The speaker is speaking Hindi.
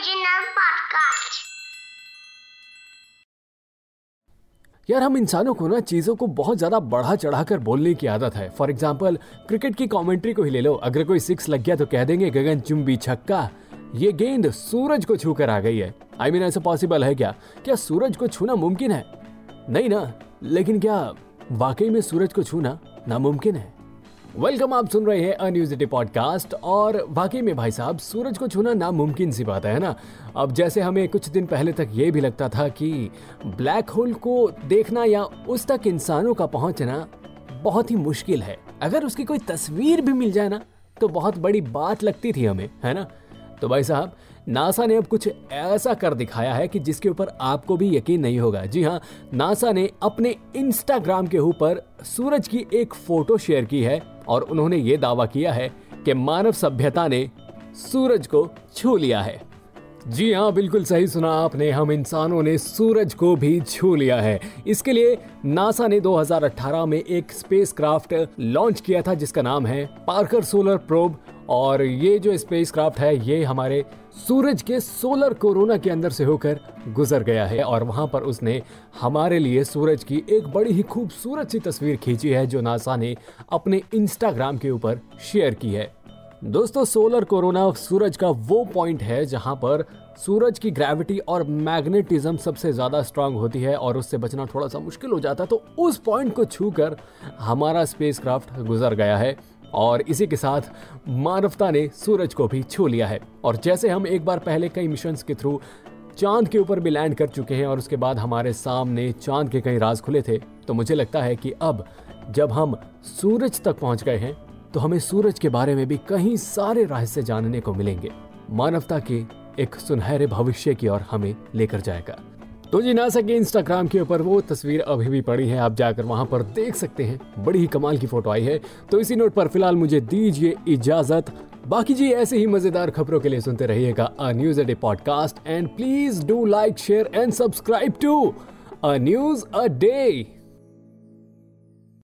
Original podcast. यार हम इंसानों को ना चीज़ों को बहुत ज़्यादा बढ़ा चढ़ा कर बोलने की आदत है। फॉर एग्ज़ाम्पल क्रिकेट की कमेंट्री को ही ले लो। अगर कोई सिक्स लग गया तो कह देंगे गगन चुंबी छक्का। ये गेंद सूरज को छू कर आ गई है। आई I मीन mean, ऐसा पॉसिबल है क्या? क्या सूरज को छूना मुमकिन है? नहीं ना। लेकिन क्या वाकई में सूरज को छूना नामुमकिन है? वेलकम आप सुन रहे हैं अ पॉडकास्ट और वाकई में भाई साहब, सूरज को छूना नामुमकिन सी बात है ना? अब जैसे हमें कुछ दिन पहले तक ये भी लगता था कि ब्लैक होल को देखना या उस तक इंसानों का पहुँचना बहुत ही मुश्किल है। अगर उसकी कोई तस्वीर भी मिल जाए ना तो बहुत बड़ी बात लगती थी हमें, है ना? तो भाई साहब, नासा ने अब कुछ ऐसा कर दिखाया है कि जिसके ऊपर आपको भी यकीन नहीं होगा। जी हाँ नासा ने अपने इंस्टाग्राम के ऊपर सूरज की एक फ़ोटो शेयर की है। और उन्होंने ये दावा किया है कि मानव सभ्यता ने सूरज को छू लिया है। जी हाँ बिल्कुल सही सुना आपने। हम इंसानों ने सूरज को भी छू लिया है। इसके लिए नासा ने 2018 में एक स्पेसक्राफ्ट लॉन्च किया था, जिसका नाम है पार्कर सोलर प्रोब और ये जो स्पेसक्राफ्ट है, ये हमारे सूरज के सोलर कोरोना के अंदर से होकर गुजर गया है और वहाँ पर उसने हमारे लिए सूरज की एक बड़ी ही खूबसूरत सी तस्वीर खींची है, जो नासा ने अपने इंस्टाग्राम के ऊपर शेयर की है। दोस्तों सोलर कोरोना सूरज का वो पॉइंट है, जहाँ पर सूरज की ग्रेविटी और मैग्नेटिज्म सबसे ज़्यादा स्ट्रांग होती है और उससे बचना थोड़ा सा मुश्किल हो जाता है तो उस पॉइंट को छूकर हमारा स्पेसक्राफ्ट गुजर गया है। और इसी के साथ मानवता ने सूरज को भी छू लिया है। और जैसे हम एक बार पहले कई मिशन के थ्रू चाँद के ऊपर भी लैंड कर चुके हैं और उसके बाद हमारे सामने चाँद के कई राज खुले थे तो मुझे लगता है कि अब जब हम सूरज तक पहुँच गए हैं तो हमें सूरज के बारे में भी कहीं सारे रहस्य जानने को मिलेंगे। मानवता के एक सुनहरे भविष्य की ओर हमें लेकर जाएगा। तो जी ना सके इंस्टाग्राम के ऊपर वो तस्वीर अभी भी पड़ी है, आप जाकर वहाँ पर देख सकते हैं। बड़ी ही कमाल की फ़ोटो आई है। तो इसी नोट पर फ़िलहाल मुझे दीजिए इजाज़त। बाकी जी, ऐसे ही मज़ेदार खबरों के लिए सुनते रहिएगा a news a podcast and please do like share and subscribe to a news a day